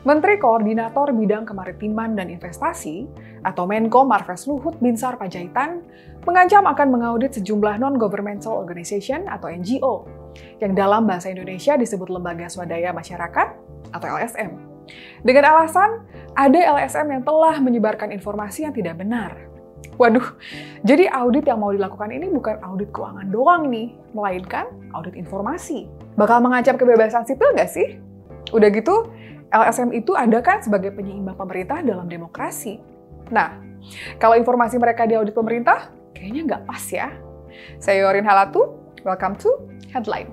Menteri Koordinator Bidang Kemaritiman dan Investasi atau Menko Marves Luhut Binsar Panjaitan mengancam akan mengaudit sejumlah non-governmental organization atau NGO yang dalam bahasa Indonesia disebut Lembaga Swadaya Masyarakat atau LSM. Dengan alasan ada LSM yang telah menyebarkan informasi yang tidak benar. Waduh, jadi audit yang mau dilakukan ini bukan audit keuangan doang nih, melainkan audit informasi. Bakal mengancam kebebasan sipil nggak sih? Udah gitu, LSM itu ada kan sebagai penyeimbang pemerintah dalam demokrasi. Nah, kalau informasi mereka diaudit pemerintah, kayaknya nggak pas ya. Saya Yorin Halatu, welcome to Headline.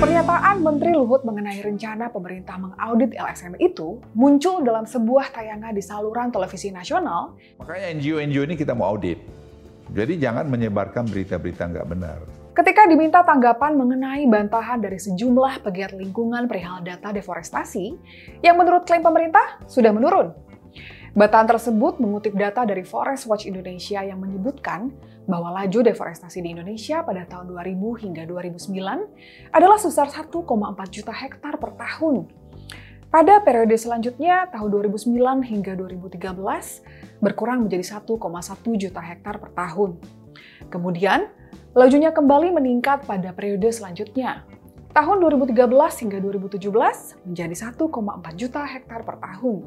Pernyataan Menteri Luhut mengenai rencana pemerintah mengaudit LSM itu muncul dalam sebuah tayangan di saluran televisi nasional. Makanya NGO-NGO ini kita mau audit jadi jangan menyebarkan berita-berita nggak benar. Ketika diminta tanggapan mengenai bantahan dari sejumlah pegiat lingkungan perihal data deforestasi, yang menurut klaim pemerintah sudah menurun. Bantahan tersebut mengutip data dari Forest Watch Indonesia yang menyebutkan bahwa laju deforestasi di Indonesia pada tahun 2000 hingga 2009 adalah sebesar 1,4 juta hektar per tahun pada periode selanjutnya, tahun 2009 hingga 2013, berkurang menjadi 1,1 juta hektar per tahun. Kemudian, lajunya kembali meningkat pada periode selanjutnya. Tahun 2013 hingga 2017 menjadi 1,4 juta hektar per tahun.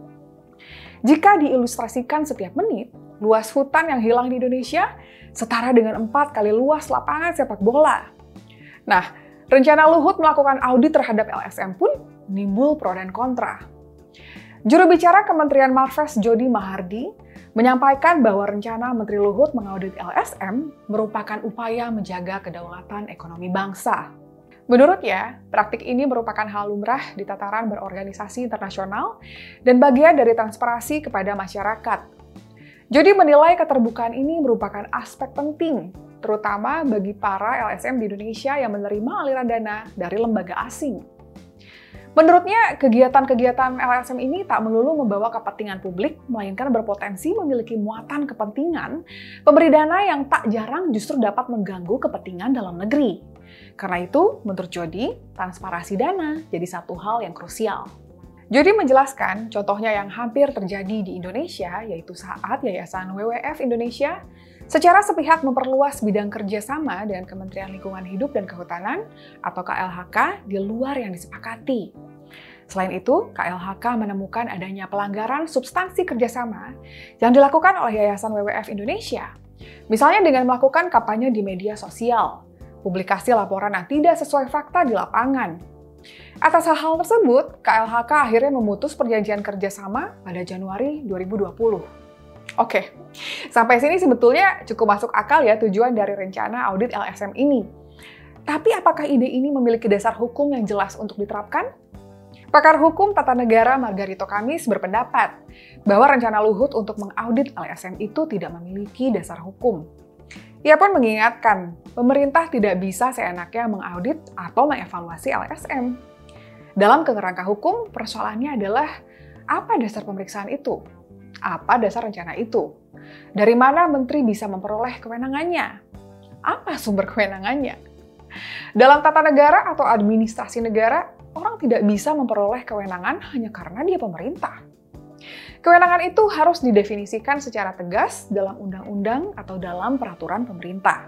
Jika diilustrasikan setiap menit, luas hutan yang hilang di Indonesia setara dengan empat kali luas lapangan sepak bola. Nah, rencana Luhut melakukan audit terhadap LSM pun nimbul pro dan kontra. Juru bicara Kementerian Marves Jody Mahardi menyampaikan bahwa rencana Menteri Luhut mengaudit LSM merupakan upaya menjaga kedaulatan ekonomi bangsa. Menurutnya, praktik ini merupakan hal lumrah di tataran berorganisasi internasional dan bagian dari transparansi kepada masyarakat. Jody menilai keterbukaan ini merupakan aspek penting, terutama bagi para LSM di Indonesia yang menerima aliran dana dari lembaga asing. Menurutnya, kegiatan-kegiatan LSM ini tak melulu membawa kepentingan publik, melainkan berpotensi memiliki muatan kepentingan pemberi dana yang tak jarang justru dapat mengganggu kepentingan dalam negeri. Karena itu, menurut Jody, transparansi dana jadi satu hal yang krusial. Jody menjelaskan contohnya yang hampir terjadi di Indonesia, yaitu saat Yayasan WWF Indonesia secara sepihak memperluas bidang kerjasama dengan Kementerian Lingkungan Hidup dan Kehutanan atau KLHK di luar yang disepakati. Selain itu, KLHK menemukan adanya pelanggaran substansi kerjasama yang dilakukan oleh Yayasan WWF Indonesia, misalnya dengan melakukan kampanye di media sosial, publikasi laporan yang tidak sesuai fakta di lapangan. Atas hal-hal tersebut, KLHK akhirnya memutus perjanjian kerjasama pada Januari 2020. Oke, sampai sini sebetulnya cukup masuk akal ya tujuan dari rencana audit LSM ini. Tapi apakah ide ini memiliki dasar hukum yang jelas untuk diterapkan? Pakar hukum tata negara Margarito Kamis berpendapat bahwa rencana Luhut untuk mengaudit LSM itu tidak memiliki dasar hukum. Ia pun mengingatkan, pemerintah tidak bisa seenaknya mengaudit atau mengevaluasi LSM. Dalam kerangka hukum, persoalannya adalah apa dasar pemeriksaan itu? Apa dasar rencana itu? Dari mana menteri bisa memperoleh kewenangannya? Apa sumber kewenangannya? Dalam tata negara atau administrasi negara, orang tidak bisa memperoleh kewenangan hanya karena dia pemerintah. Kewenangan itu harus didefinisikan secara tegas dalam undang-undang atau dalam peraturan pemerintah.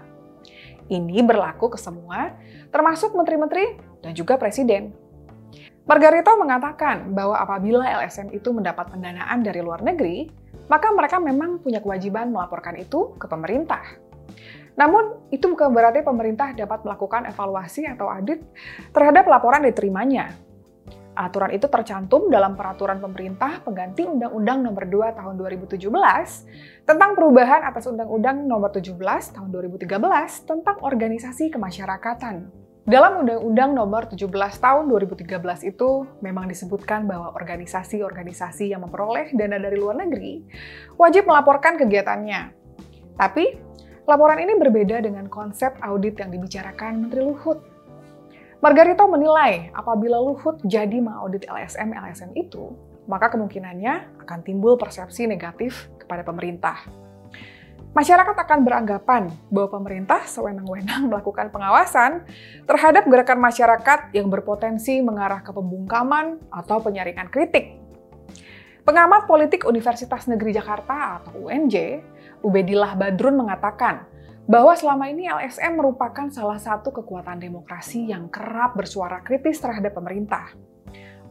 Ini berlaku ke semua, termasuk menteri-menteri dan juga presiden. Margarito mengatakan bahwa apabila LSM itu mendapat pendanaan dari luar negeri, maka mereka memang punya kewajiban melaporkan itu ke pemerintah. Namun, itu bukan berarti pemerintah dapat melakukan evaluasi atau audit terhadap laporan diterimanya. Aturan itu tercantum dalam peraturan pemerintah pengganti Undang-Undang Nomor 2 Tahun 2017 tentang perubahan atas Undang-Undang Nomor 17 Tahun 2013 tentang organisasi kemasyarakatan. Dalam Undang-Undang Nomor 17 Tahun 2013 itu memang disebutkan bahwa organisasi-organisasi yang memperoleh dana dari luar negeri wajib melaporkan kegiatannya. Tapi, laporan ini berbeda dengan konsep audit yang dibicarakan Menteri Luhut. Margarito menilai apabila Luhut jadi mengaudit LSM-LSM itu, maka kemungkinannya akan timbul persepsi negatif kepada pemerintah. Masyarakat akan beranggapan bahwa pemerintah sewenang-wenang melakukan pengawasan terhadap gerakan masyarakat yang berpotensi mengarah ke pembungkaman atau penyaringan kritik. Pengamat politik Universitas Negeri Jakarta atau UNJ, Ubedillah Badrun mengatakan bahwa selama ini LSM merupakan salah satu kekuatan demokrasi yang kerap bersuara kritis terhadap pemerintah.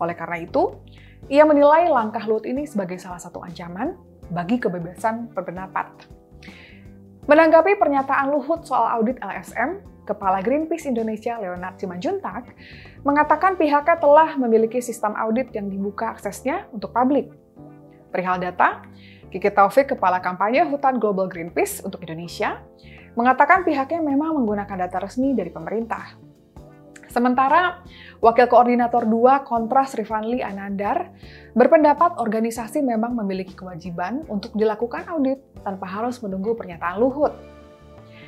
Oleh karena itu, ia menilai langkah Luhut ini sebagai salah satu ancaman bagi kebebasan berpendapat. Menanggapi pernyataan Luhut soal audit LSM, Kepala Greenpeace Indonesia Leonard Simanjuntak mengatakan pihaknya telah memiliki sistem audit yang dibuka aksesnya untuk publik. Perihal data, Kiki Taufik, Kepala Kampanye Hutan Global Greenpeace untuk Indonesia, mengatakan pihaknya memang menggunakan data resmi dari pemerintah. Sementara Wakil Koordinator 2 Kontras Rifanli Anandar berpendapat organisasi memang memiliki kewajiban untuk dilakukan audit tanpa harus menunggu pernyataan Luhut.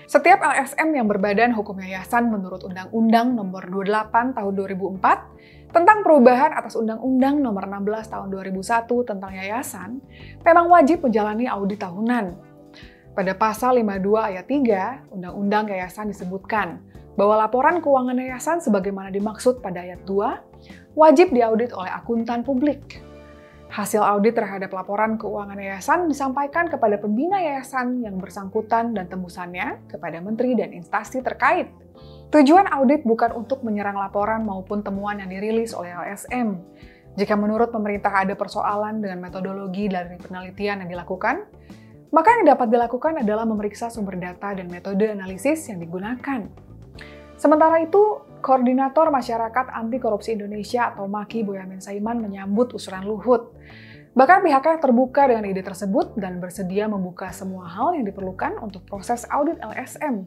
Setiap LSM yang berbadan hukum yayasan menurut Undang-Undang Nomor 28 Tahun 2004 tentang perubahan atas Undang-Undang Nomor 16 Tahun 2001 tentang yayasan memang wajib menjalani audit tahunan. Pada pasal 52 ayat 3 Undang-Undang Yayasan disebutkan bahwa laporan keuangan yayasan sebagaimana dimaksud pada ayat 2 wajib diaudit oleh akuntan publik. Hasil audit terhadap laporan keuangan yayasan disampaikan kepada pembina yayasan yang bersangkutan dan tembusannya kepada menteri dan instansi terkait. Tujuan audit bukan untuk menyerang laporan maupun temuan yang dirilis oleh LSM. Jika menurut pemerintah ada persoalan dengan metodologi dari penelitian yang dilakukan, maka yang dapat dilakukan adalah memeriksa sumber data dan metode analisis yang digunakan. Sementara itu, Koordinator Masyarakat Anti Korupsi Indonesia atau MAKI Boyamin Saiman menyambut usulan Luhut. Bahkan pihaknya terbuka dengan ide tersebut dan bersedia membuka semua hal yang diperlukan untuk proses audit LSM.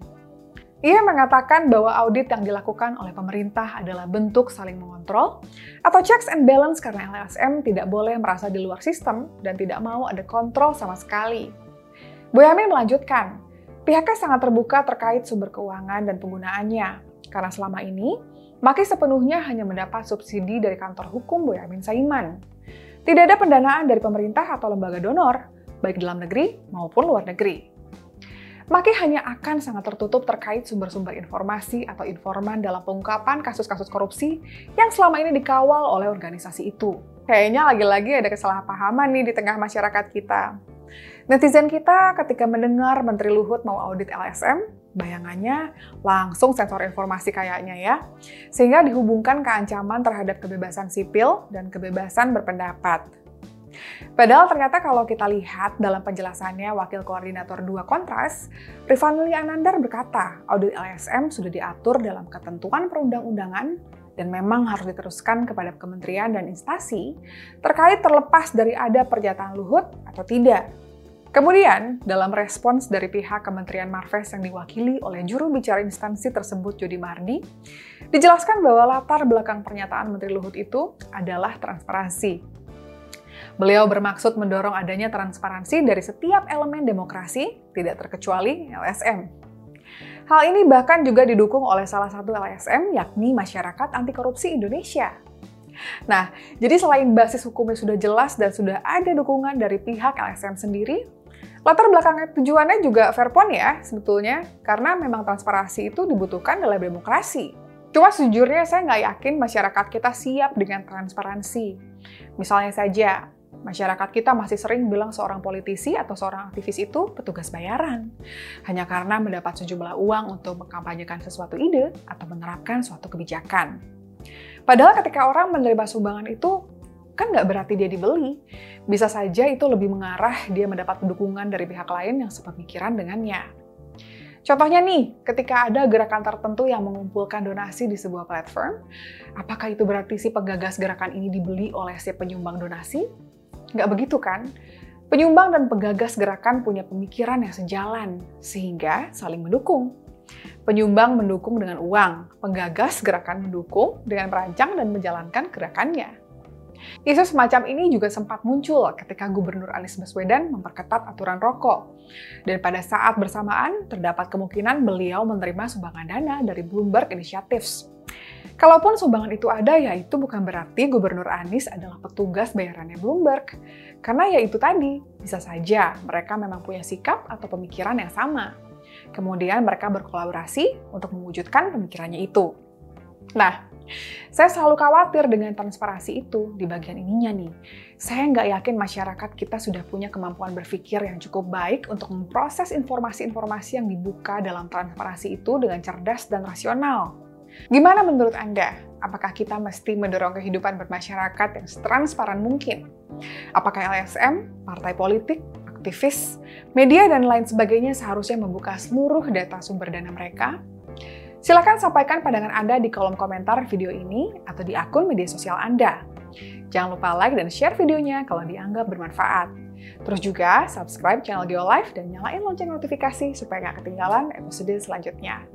Ia mengatakan bahwa audit yang dilakukan oleh pemerintah adalah bentuk saling mengontrol atau checks and balance karena LSM tidak boleh merasa di luar sistem dan tidak mau ada kontrol sama sekali. Boyamin melanjutkan, pihaknya sangat terbuka terkait sumber keuangan dan penggunaannya, karena selama ini, Maki sepenuhnya hanya mendapat subsidi dari kantor hukum Boyamin Saiman. Tidak ada pendanaan dari pemerintah atau lembaga donor, baik dalam negeri maupun luar negeri. Maki hanya akan sangat tertutup terkait sumber-sumber informasi atau informan dalam pengungkapan kasus-kasus korupsi yang selama ini dikawal oleh organisasi itu. Kayaknya lagi-lagi ada kesalahpahaman nih di tengah masyarakat kita. Netizen kita ketika mendengar Menteri Luhut mau audit LSM, bayangannya langsung sensor informasi kayaknya ya. Sehingga dihubungkan ke ancaman terhadap kebebasan sipil dan kebebasan berpendapat. Padahal ternyata kalau kita lihat dalam penjelasannya Wakil Koordinator 2 Kontras, Rifanli Anandar berkata, audit LSM sudah diatur dalam ketentuan perundang-undangan dan memang harus diteruskan kepada kementerian dan instansi terkait terlepas dari ada pernyataan luhut atau tidak. Kemudian, dalam respons dari pihak Kementerian Marves yang diwakili oleh juru bicara instansi tersebut Jody Mardi, dijelaskan bahwa latar belakang pernyataan Menteri Luhut itu adalah transparansi. Beliau bermaksud mendorong adanya transparansi dari setiap elemen demokrasi, tidak terkecuali LSM. Hal ini bahkan juga didukung oleh salah satu LSM, yakni Masyarakat Anti Korupsi Indonesia. Nah, jadi selain basis hukumnya sudah jelas dan sudah ada dukungan dari pihak LSM sendiri, Latar belakangnya tujuannya juga fair point ya sebetulnya, karena memang transparansi itu dibutuhkan dalam demokrasi. Cuma sejujurnya saya nggak yakin masyarakat kita siap dengan transparansi. Misalnya saja, masyarakat kita masih sering bilang seorang politisi atau seorang aktivis itu petugas bayaran. Hanya karena mendapat sejumlah uang untuk mengkampanyekan sesuatu ide atau menerapkan suatu kebijakan. Padahal ketika orang menerima sumbangan itu, kan nggak berarti dia dibeli. Bisa saja itu lebih mengarah dia mendapat dukungan dari pihak lain yang sepemikiran dengannya. Contohnya nih, ketika ada gerakan tertentu yang mengumpulkan donasi di sebuah platform, apakah itu berarti si penggagas gerakan ini dibeli oleh si penyumbang donasi? Nggak begitu kan? Penyumbang dan penggagas gerakan punya pemikiran yang sejalan, sehingga saling mendukung. Penyumbang mendukung dengan uang, penggagas gerakan mendukung dengan merancang dan menjalankan gerakannya. Isu semacam ini juga sempat muncul ketika Gubernur Anies Baswedan memperketat aturan rokok. Dan pada saat bersamaan, terdapat kemungkinan beliau menerima sumbangan dana dari Bloomberg Initiatives. Kalaupun sumbangan itu ada, ya itu bukan berarti Gubernur Anies adalah petugas bayarannya Bloomberg. Karena ya itu tadi, bisa saja mereka memang punya sikap atau pemikiran yang sama. Kemudian mereka berkolaborasi untuk mewujudkan pemikirannya itu. Nah, saya selalu khawatir dengan transparansi itu di bagian ininya nih. Saya nggak yakin masyarakat kita sudah punya kemampuan berpikir yang cukup baik untuk memproses informasi-informasi yang dibuka dalam transparansi itu dengan cerdas dan rasional. Gimana menurut Anda? Apakah kita mesti mendorong kehidupan bermasyarakat yang setransparan mungkin? Apakah LSM, partai politik, aktivis, media, dan lain sebagainya seharusnya membuka seluruh data sumber dana mereka? Silahkan sampaikan pandangan Anda di kolom komentar video ini atau di akun media sosial Anda. Jangan lupa like dan share videonya kalau dianggap bermanfaat. Terus juga subscribe channel GeoLife dan nyalain lonceng notifikasi supaya nggak ketinggalan episode selanjutnya.